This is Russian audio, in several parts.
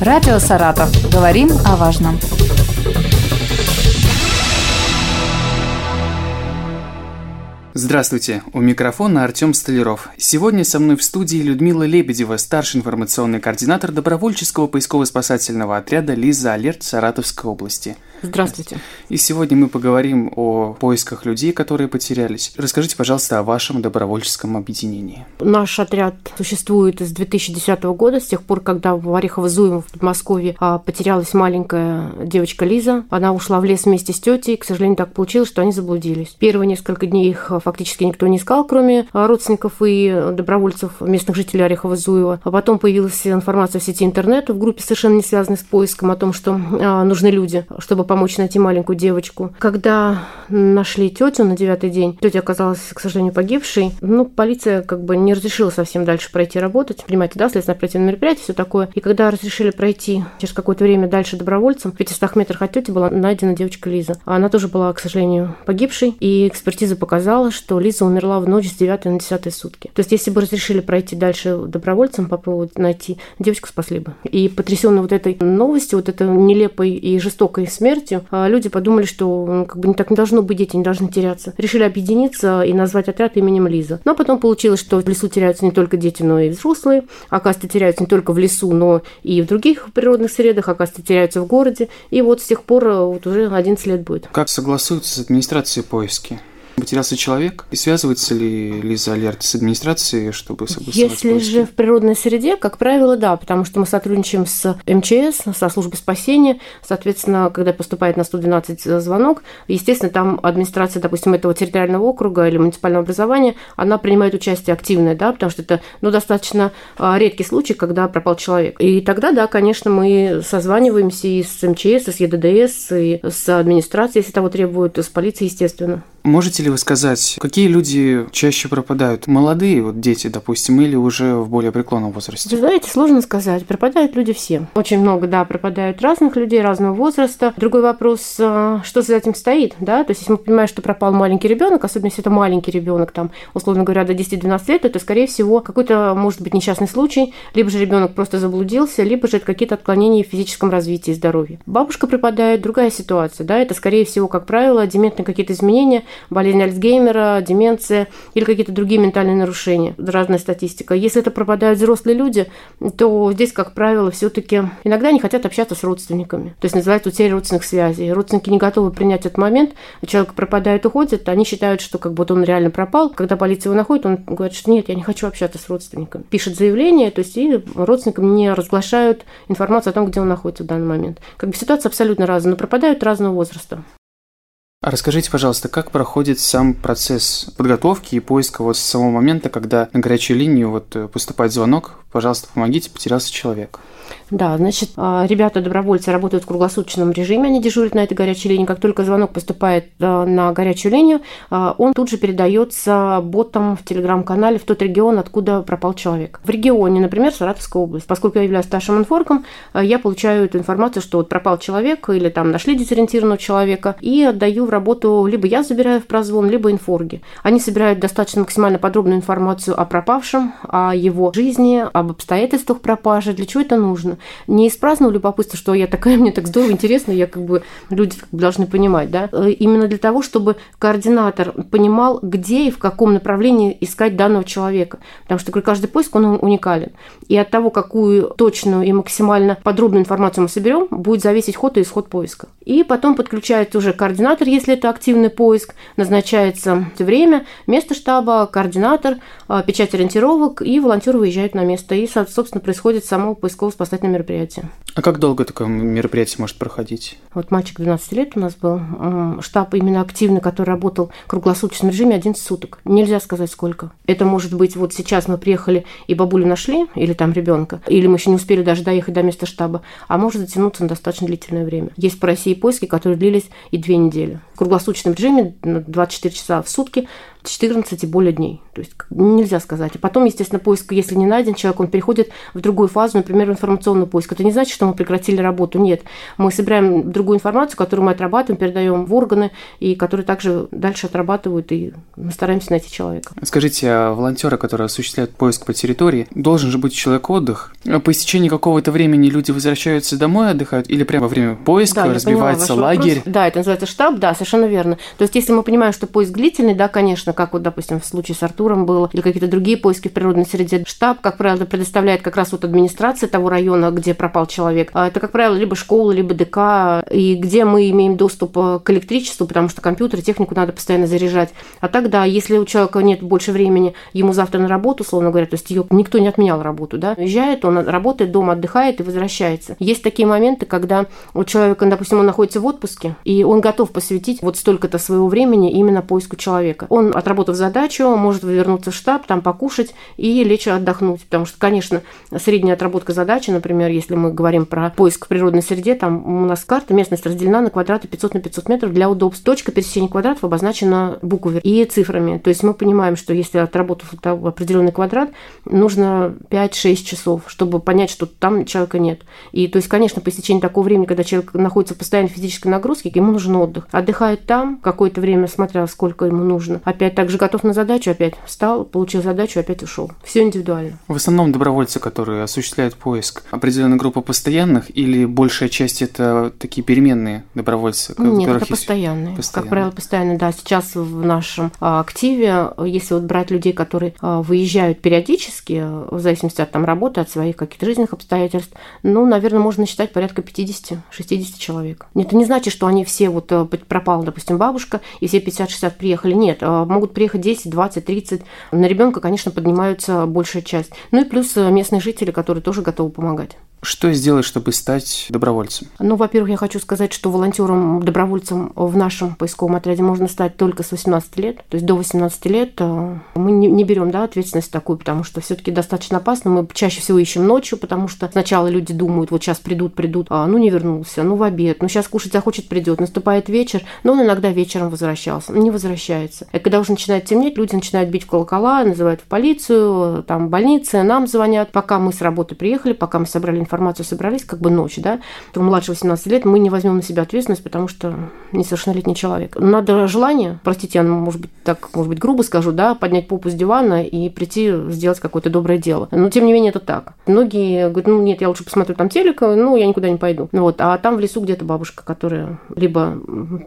Радио «Саратов». Говорим о важном. Здравствуйте, у микрофона Артем Столяров. Сегодня со мной в студии Людмила Лебедева, старший информационный координатор добровольческого поисково-спасательного отряда «Лиза Алерт» Саратовской области. Здравствуйте. И сегодня мы поговорим о поисках людей, которые потерялись. Расскажите, пожалуйста, о вашем добровольческом объединении. Наш отряд существует с 2010 года, с тех пор, когда в Орехово-Зуево в Подмосковье а, потерялась маленькая девочка Лиза. Она ушла в лес вместе с тетей, к сожалению, так получилось, что они заблудились. Первые несколько дней их фактически никто не искал, кроме родственников и добровольцев местных жителей Орехово-Зуева. А потом появилась информация в сети интернет в группе, совершенно не связанной с поиском, о том, что а, нужны люди, чтобы помочь найти маленькую девочку. Когда нашли тетю на девятый день, тетя оказалась, к сожалению, погибшей. Ну, полиция как бы не разрешила совсем дальше пройти работать. Понимаете, да, следственно-оперативное мероприятие, все такое. И когда разрешили пройти через какое-то время дальше добровольцем, в 500 метрах от тети была найдена девочка Лиза. Она тоже была, к сожалению, погибшей. И экспертиза показала, что Лиза умерла в ночь с 9 на 10 сутки. То есть, если бы разрешили пройти дальше добровольцем, попробовать найти, девочку спасли бы. И потрясенные вот этой новостью, вот этой нелепой и жестокой смерти, смертью, а люди подумали, что как бы не так не должно быть, дети не должны теряться. Решили объединиться и назвать отряд именем Лиза. Но потом получилось, что в лесу теряются не только дети, но и взрослые. Оказывается, теряются не только в лесу, но и в других природных средах. Оказывается, теряются в городе. И вот с тех пор вот уже 11 лет будет. Как согласуются с администрацией поиски? Потерялся человек? И связывается ли Лиза Алерт с администрацией, чтобы Если поиски? же в природной среде, как правило, да, потому что мы сотрудничаем с МЧС, со службой спасения. Соответственно, когда поступает на 112 звонок, естественно, там администрация, допустим, этого территориального округа или муниципального образования, она принимает участие активное, да, потому что это ну, достаточно а, редкий случай, когда пропал человек. И тогда, да, конечно, мы созваниваемся и с МЧС, и с ЕДДС, и с администрацией, если того требуют, и с полицией, естественно. Можете ли вы сказать, какие люди чаще пропадают? Молодые, вот дети, допустим, или уже в более преклонном возрасте? Вы знаете, сложно сказать. Пропадают люди все. Очень много, да, пропадают разных людей, разного возраста. Другой вопрос, э, что за этим стоит, да? То есть, если мы понимаем, что пропал маленький ребенок, особенно если это маленький ребенок, там, условно говоря, до 10-12 лет, это, скорее всего, какой-то, может быть, несчастный случай, либо же ребенок просто заблудился, либо же это какие-то отклонения в физическом развитии и здоровье. Бабушка пропадает, другая ситуация, да, это, скорее всего, как правило, дементные какие-то изменения, болезнь Альцгеймера, деменция или какие-то другие ментальные нарушения. Разная статистика. Если это пропадают взрослые люди, то здесь, как правило, все-таки иногда не хотят общаться с родственниками. То есть называется утеря родственных связей. Родственники не готовы принять этот момент. Человек пропадает, уходит, они считают, что как будто он реально пропал. Когда полиция его находит, он говорит, что нет, я не хочу общаться с родственниками. Пишет заявление, то есть и родственникам не разглашают информацию о том, где он находится в данный момент. Как бы ситуация абсолютно разная, но пропадают разного возраста. А расскажите, пожалуйста, как проходит сам процесс подготовки и поиска вот с самого момента, когда на горячую линию вот э, поступает звонок, пожалуйста, помогите, потерялся человек? Да, значит, а, ребята-добровольцы работают в круглосуточном режиме, они дежурят на этой горячей линии. Как только звонок поступает на горячую линию, а, он тут же передается ботам в телеграм-канале в тот регион, откуда пропал человек. В регионе, например, Саратовская область. Поскольку я являюсь старшим инфорком, а, я получаю эту информацию, что вот пропал человек или там нашли дезориентированного человека, и отдаю в работу, либо я забираю в прозвон, либо инфорги. Они собирают достаточно максимально подробную информацию о пропавшем, о его жизни, об обстоятельствах пропажи, для чего это нужно. Не из праздного любопытства, что я такая, мне так здорово, интересно, я как бы, люди должны понимать, да, э, именно для того, чтобы координатор понимал, где и в каком направлении искать данного человека. Потому что каждый поиск, он уникален. И от того, какую точную и максимально подробную информацию мы соберем, будет зависеть ход и исход поиска. И потом подключается уже координатор, если это активный поиск, назначается время, место штаба, координатор, э, печать ориентировок, и волонтеры выезжают на место. И, собственно, происходит само поисково-спасательное мероприятие. А как долго такое мероприятие может проходить? Вот мальчик 12 лет у нас был, штаб именно активный, который работал в круглосуточном режиме 11 суток. Нельзя сказать сколько. Это может быть вот сейчас мы приехали и бабулю нашли, или там ребенка, или мы еще не успели даже доехать до места штаба, а может затянуться на достаточно длительное время. Есть по России поиски, которые длились и две недели. В круглосуточном режиме 24 часа в сутки 14 и более дней. То есть нельзя сказать. А потом, естественно, поиск, если не найден человек, он переходит в другую фазу, например, в информационный поиск. Это не значит, что мы прекратили работу. Нет. Мы собираем другую информацию, которую мы отрабатываем, передаем в органы, и которые также дальше отрабатывают, и мы стараемся найти человека. Скажите, а волонтеры, которые осуществляют поиск по территории, должен же быть человек отдых? По истечении какого-то времени люди возвращаются домой, отдыхают, или прямо во время поиска да, разбивается лагерь? Вопрос. Да, это называется штаб, да, совершенно верно. То есть, если мы понимаем, что поиск длительный, да, конечно, как вот, допустим, в случае с Артуром было, или какие-то другие поиски в природной среде, штаб, как правило, предоставляет как раз вот администрация того района, где пропал человек. А это, как правило, либо школа, либо ДК, и где мы имеем доступ э, к электричеству, потому что компьютер, технику надо постоянно заряжать. А тогда, если у человека нет больше времени, ему завтра на работу, условно говоря, то есть ее никто не отменял работу, да, уезжает, он работает дома, отдыхает и возвращается. Есть такие моменты, когда у человека, допустим, он находится в отпуске, и он готов посвятить вот столько-то своего времени именно поиску человека. Он, отработав задачу, может вернуться в штаб, там покушать и лечь отдохнуть. Потому что, конечно, средняя отработка задачи, например, если мы говорим про поиск в природной среде, там у нас карта, местность разделена на квадраты 500 на 500 метров для удобства. Точка пересечения квадратов обозначена буквами и цифрами. То есть мы понимаем, что если отработав определенный квадрат, нужно 5-6 часов, чтобы понять, что там человека нет. И то есть, конечно, по истечении такого времени, когда человек находится в постоянной физической нагрузке, ему нужен отдых. Отдыхает там какое-то время, смотря сколько ему нужно. Опять также готов на задачу, опять встал, получил задачу, опять ушел. Все индивидуально. В основном добровольцы, которые осуществляют поиск, определенная группа постоянных или большая часть это такие переменные добровольцы? Нет, это постоянные. постоянные. Как правило, постоянные, да. Сейчас в нашем а, активе, если вот брать людей, которые а, выезжают периодически, в зависимости от там работы, от своих каких-то жизненных обстоятельств, ну, наверное, можно считать порядка 50-60 человек. Это не значит, что они все вот э, пропала, допустим, бабушка, и все 50-60 приехали. Нет, а, могут приехать 10, 20, 30. На ребенка, конечно, поднимаются большая часть. Ну и плюс э, местные жители, которые тоже готовы помогать. Что сделать, чтобы стать добровольцем? Ну, во-первых, я хочу сказать, что волонтером, добровольцем в нашем поисковом отряде можно стать только с 18 лет. То есть до 18 лет э, мы не, не берем да, ответственность такую, потому что все-таки достаточно опасно. Мы чаще всего ищем ночью, потому что сначала люди думают, вот сейчас придут, придут, а ну не вернулся, ну в обед, ну сейчас кушать захочет, придет. Наступает вечер, но он иногда вечером возвращался, не возвращается. И когда уже начинает темнеть, люди начинают бить в колокола, называют в полицию, там больницы, нам звонят. Пока мы с работы приехали, пока мы собрали информацию, собрались, как бы ночь, да, то младше 18 лет мы не возьмем на себя ответственность, потому что несовершеннолетний человек. Надо желание, простите, я, может быть, так, может быть, грубо скажу, да, поднять попу с дивана и прийти сделать какое-то доброе дело. Но, тем не менее, это так. Многие говорят, ну, нет, я лучше посмотрю там телек, ну, я никуда не пойду. Вот, а там в лесу где-то бабушка, которая либо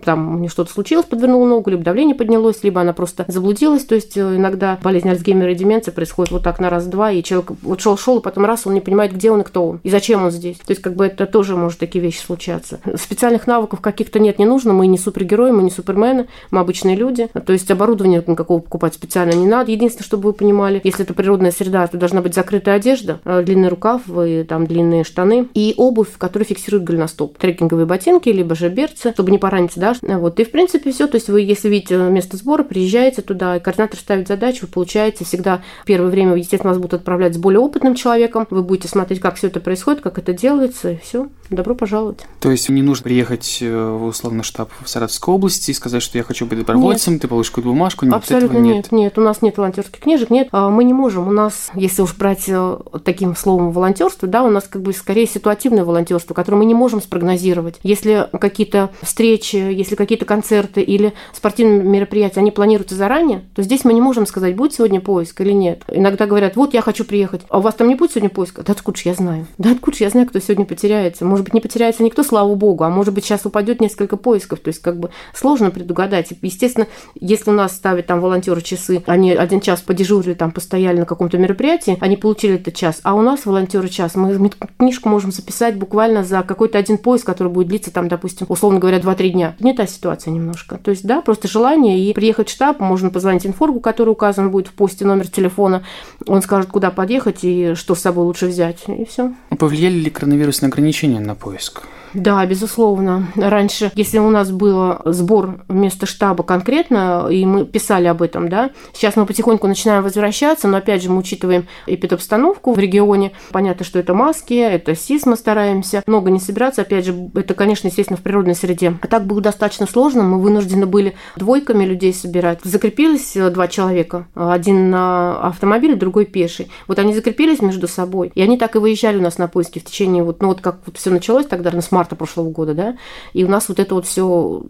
там у нее что-то случилось, подвернула ногу, либо давление поднялось, либо она просто заблудилась. То есть э, иногда болезнь Альцгеймера и деменция происходит вот так на раз-два, и человек вот шел-шел, и потом раз, он не понимает, где он и кто он, и зачем он здесь. То есть как бы это тоже может такие вещи случаться. Специальных навыков каких-то нет, не нужно, мы не супергерои, мы не супермены, мы обычные люди. То есть оборудование никакого покупать специально не надо. Единственное, чтобы вы понимали, если это природная среда, то должна быть закрытая одежда, э, длинный рукав и там длинные штаны и обувь, которая фиксирует голеностоп. Трекинговые ботинки, либо же берцы, чтобы не пораниться, да. Вот. И, в принципе, все. То есть вы, если видите место сбора, приезжаете туда, и координатор ставит задачу, вы получаете всегда первое время, естественно, вас будут отправлять с более опытным человеком, вы будете смотреть, как все это происходит, как это делается, и все. Добро пожаловать. То есть не нужно приехать э, в условно штаб в Саратовской области и сказать, что я хочу быть добровольцем, нет. ты получишь какую-то бумажку, нет, Абсолютно этого нет. нет. Нет, у нас нет волонтерских книжек, нет. А, мы не можем. У нас, если уж брать э, таким словом волонтерство, да, у нас как бы скорее ситуативное волонтерство, которое мы не можем спрогнозировать. Если какие-то встречи, если какие-то концерты или спортивные мероприятия, они планируются заранее, то здесь мы не можем сказать, будет сегодня поиск или нет. Иногда говорят, вот я хочу приехать, а у вас там не будет сегодня поиска? Да откуда же я знаю? Да откуда же я знаю, кто сегодня потеряется? Может быть, не потеряется никто, слава богу, а может быть, сейчас упадет несколько поисков. То есть, как бы сложно предугадать. Естественно, если у нас ставят там волонтеры часы, они один час подежурили, там постояли на каком-то мероприятии, они получили этот час, а у нас волонтеры час, мы книжку можем записать буквально за какой-то один поиск, который будет длиться там, допустим, условно говоря, 2-3 дня. Не та ситуация немножко. То есть, да, просто желание и приехать в штаб, можно позвонить инфоргу, который указан будет в посте номер телефона, он скажет, куда подъехать и что с собой лучше взять, и все. Повлияли ли коронавирусные ограничения на поиск? Да, безусловно. Раньше, если у нас был сбор вместо штаба конкретно, и мы писали об этом, да, сейчас мы потихоньку начинаем возвращаться, но опять же мы учитываем эпидобстановку в регионе. Понятно, что это маски, это СИС мы стараемся. Много не собираться, опять же, это, конечно, естественно, в природной среде. А так было достаточно сложно, мы вынуждены были двойками людей собирать. Закрепились э, два человека, один на автомобиле, другой пеший. Вот они закрепились между собой, и они так и выезжали у нас на поиски в течение вот, ну вот как вот все началось тогда, на марта прошлого года, да, и у нас вот это вот все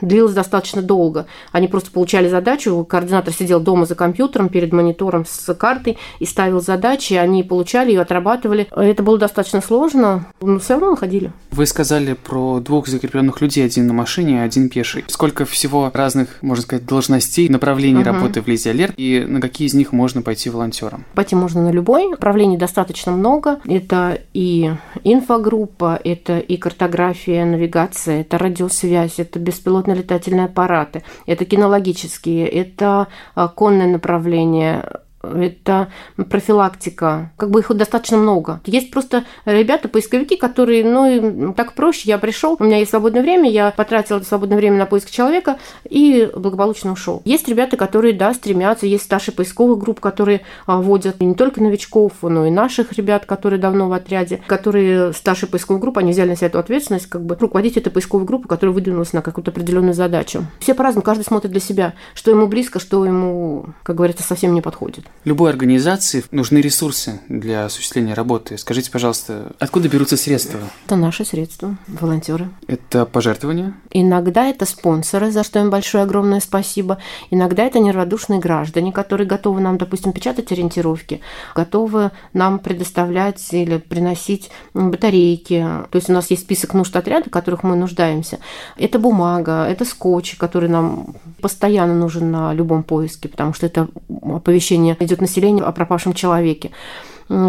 длилось достаточно долго. Они просто получали задачу, координатор сидел дома за компьютером перед монитором с картой и ставил задачи, они получали ее, отрабатывали. Это было достаточно сложно, но все равно находили. Вы сказали про двух закрепленных людей, один на машине, один пеший. Сколько всего разных, можно сказать, должностей, направлений угу. работы в Лизе Алерт, и на какие из них можно пойти волонтером? Пойти можно на любой. Направлений достаточно много. Это и инфогруппа, это и картография, навигация, это радиосвязь, это беспилотные летательные аппараты, это кинологические, это а, конное направление, это профилактика, как бы их достаточно много. Есть просто ребята, поисковики, которые, ну, так проще, я пришел, у меня есть свободное время, я потратил это свободное время на поиск человека и благополучно ушел. Есть ребята, которые, да, стремятся, есть старшие поисковых групп, которые а, водят не только новичков, но и наших ребят, которые давно в отряде, которые старшие поисковые группы, они взяли на себя эту ответственность, как бы руководить этой поисковой группой, которая выдвинулась на какую-то определенную задачу. Все по-разному, каждый смотрит для себя, что ему близко, что ему, как говорится, совсем не подходит. Любой организации нужны ресурсы для осуществления работы. Скажите, пожалуйста, откуда берутся средства? Это наши средства, волонтеры. Это пожертвования? Иногда это спонсоры, за что им большое огромное спасибо. Иногда это неравнодушные граждане, которые готовы нам, допустим, печатать ориентировки, готовы нам предоставлять или приносить батарейки. То есть у нас есть список нужд отряда, которых мы нуждаемся. Это бумага, это скотч, который нам постоянно нужен на любом поиске, потому что это оповещение идет население о пропавшем человеке.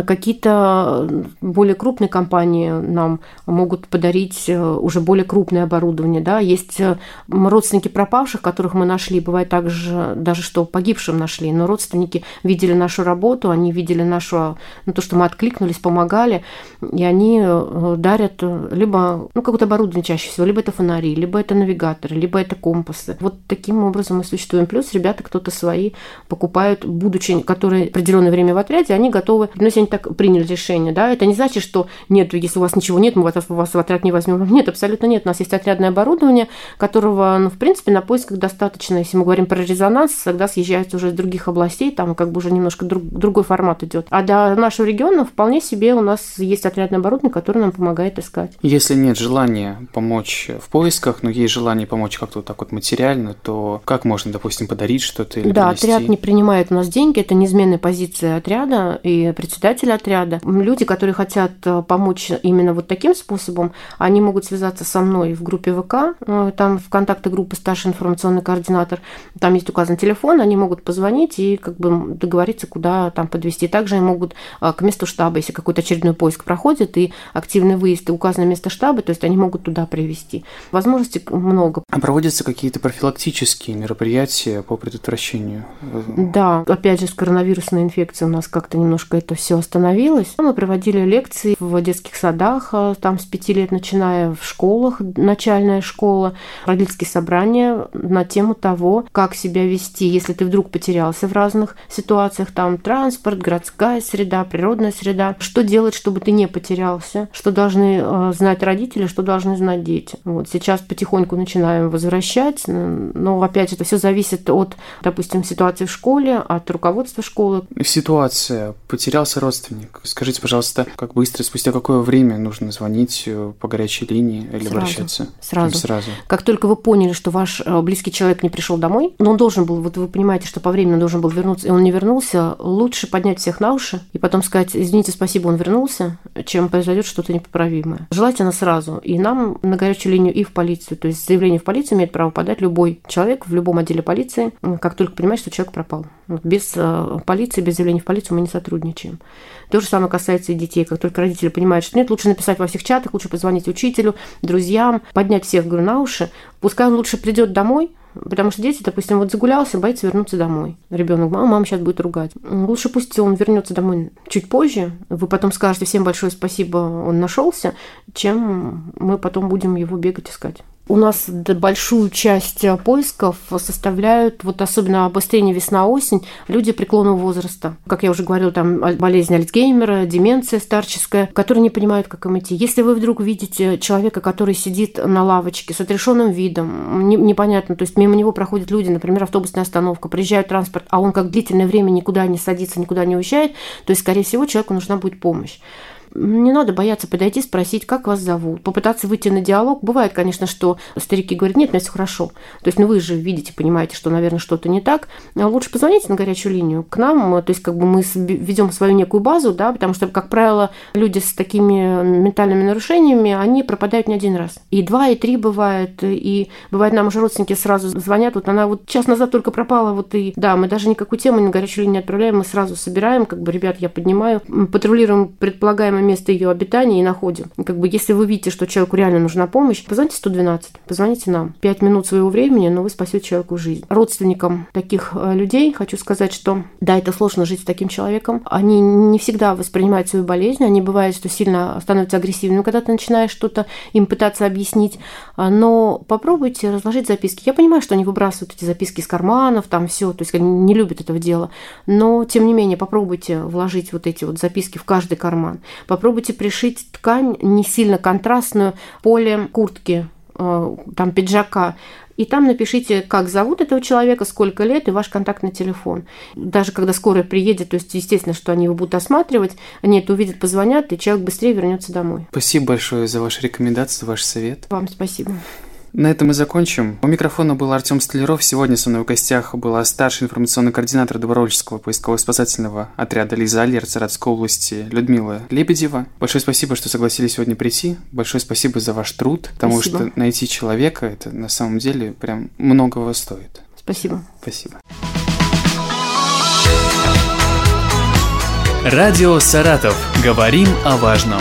Какие-то более крупные компании нам могут подарить э, уже более крупное оборудование. Да? Есть э, родственники пропавших, которых мы нашли. Бывает также, даже что погибшим нашли. Но родственники видели нашу работу, они видели нашу, ну, то, что мы откликнулись, помогали. И они э, дарят либо ну, какое-то оборудование чаще всего, либо это фонари, либо это навигаторы, либо это компасы. Вот таким образом мы существуем. Плюс ребята кто-то свои покупают, будучи, которые определенное время в отряде, они готовы они так приняли решение, да, это не значит, что нет, если у вас ничего нет, мы вас, вас в отряд не возьмем. Нет, абсолютно нет. У нас есть отрядное оборудование, которого, ну, в принципе, на поисках достаточно. Если мы говорим про резонанс, тогда съезжают уже из других областей, там как бы уже немножко друг, другой формат идет. А до нашего региона вполне себе у нас есть отрядное оборудование, которое нам помогает искать. Если нет желания помочь в поисках, но есть желание помочь как-то вот так вот материально, то как можно, допустим, подарить что-то или Да, принести? отряд не принимает у нас деньги, это неизменная позиция отряда, и председатель отряда. Люди, которые хотят э, помочь именно вот таким способом, они могут связаться со мной в группе ВК, э, там в контакты группы старший информационный координатор, там есть указан телефон, они могут позвонить и как бы договориться, куда там подвести. Также они могут э, к месту штаба, если какой-то очередной поиск проходит и активный выезд, и указано место штаба, то есть они могут туда привести. Возможностей много. А проводятся какие-то профилактические мероприятия по предотвращению? Да, опять же, с коронавирусной инфекцией у нас как-то немножко это все остановилась. Мы проводили лекции в детских садах, э, там с пяти лет начиная в школах, начальная школа, родительские собрания на тему того, как себя вести, если ты вдруг потерялся в разных ситуациях, там транспорт, городская среда, природная среда, что делать, чтобы ты не потерялся, что должны э, знать родители, что должны знать дети. Вот сейчас потихоньку начинаем возвращать, но опять это все зависит от, допустим, ситуации в школе, от руководства школы. Ситуация. Потерялся родственник. Скажите, пожалуйста, как быстро, спустя какое время нужно звонить э, по горячей линии или сразу, обращаться? Сразу. сразу. Как только вы поняли, что ваш э, близкий человек не пришел домой, но он должен был, вот вы понимаете, что по времени он должен был вернуться, и он не вернулся, лучше поднять всех на уши и потом сказать, извините, спасибо, он вернулся, чем произойдет что-то непоправимое. Желательно сразу. И нам на горячую линию и в полицию. То есть заявление в полицию имеет право подать любой человек в любом отделе полиции, как только понимает, что человек пропал. Без э, полиции, без заявления в полицию мы не сотрудничаем. То же самое касается и детей. Как только родители понимают, что нет, лучше написать во всех чатах, лучше позвонить учителю, друзьям, поднять всех, говорю, на уши. Пускай он лучше придет домой, Потому что дети, допустим, вот загулялся, боится вернуться домой. Ребенок, мама, мама сейчас будет ругать. Лучше пусть он вернется домой чуть позже. Вы потом скажете всем большое спасибо, он нашелся, чем мы потом будем его бегать искать. У нас большую часть э, поисков составляют, вот особенно обострение весна-осень, люди преклонного возраста. Как я уже говорила, там болезнь Альцгеймера, деменция старческая, которые не понимают, как им идти. Если вы вдруг видите человека, который сидит на лавочке с отрешенным видом, непонятно, то есть мимо него проходят люди, например, автобусная остановка, приезжает транспорт, а он как длительное время никуда не садится, никуда не уезжает, то есть, скорее всего, человеку нужна будет помощь не надо бояться подойти, спросить, как вас зовут, попытаться выйти на диалог. Бывает, конечно, что старики говорят, нет, у меня все хорошо. То есть, ну вы же видите, понимаете, что, наверное, что-то не так. А лучше позвоните на горячую линию к нам, то есть, как бы мы ведем свою некую базу, да, потому что, как правило, люди с такими ментальными нарушениями, они пропадают не один раз. И два, и три бывает, и бывает, нам уже родственники сразу звонят, вот она вот час назад только пропала, вот и, да, мы даже никакую тему на горячую линию не отправляем, мы сразу собираем, как бы, ребят, я поднимаю, патрулируем предполагаемое место ее обитания и находим. И как бы если вы видите, что человеку реально нужна помощь, позвоните 112, позвоните нам. Пять минут своего времени, но вы спасете человеку жизнь. Родственникам таких э, людей хочу сказать, что да, это сложно жить с таким человеком. Они не всегда воспринимают свою болезнь, они бывают, что сильно становятся агрессивными, когда ты начинаешь что-то им пытаться объяснить. А, но попробуйте разложить записки. Я понимаю, что они выбрасывают эти записки из карманов, там все, то есть они не любят этого дела. Но, тем не менее, попробуйте вложить вот эти вот записки в каждый карман. Попробуйте пришить ткань не сильно контрастную, поле куртки, э, там пиджака, и там напишите, как зовут этого человека, сколько лет и ваш контактный телефон. Даже когда скорая приедет, то есть, естественно, что они его будут осматривать, они это увидят, позвонят, и человек быстрее вернется домой. Спасибо большое за ваши рекомендации, ваш совет. Вам спасибо. На этом мы закончим. У микрофона был Артем Столяров. Сегодня со мной в гостях была старший информационный координатор Добровольческого поисково-спасательного отряда Лиза Альер Саратовской области Людмила Лебедева. Большое спасибо, что согласились сегодня прийти. Большое спасибо за ваш труд, потому спасибо. что найти человека, это на самом деле прям многого стоит. Спасибо. Спасибо. Радио «Саратов». Говорим о важном.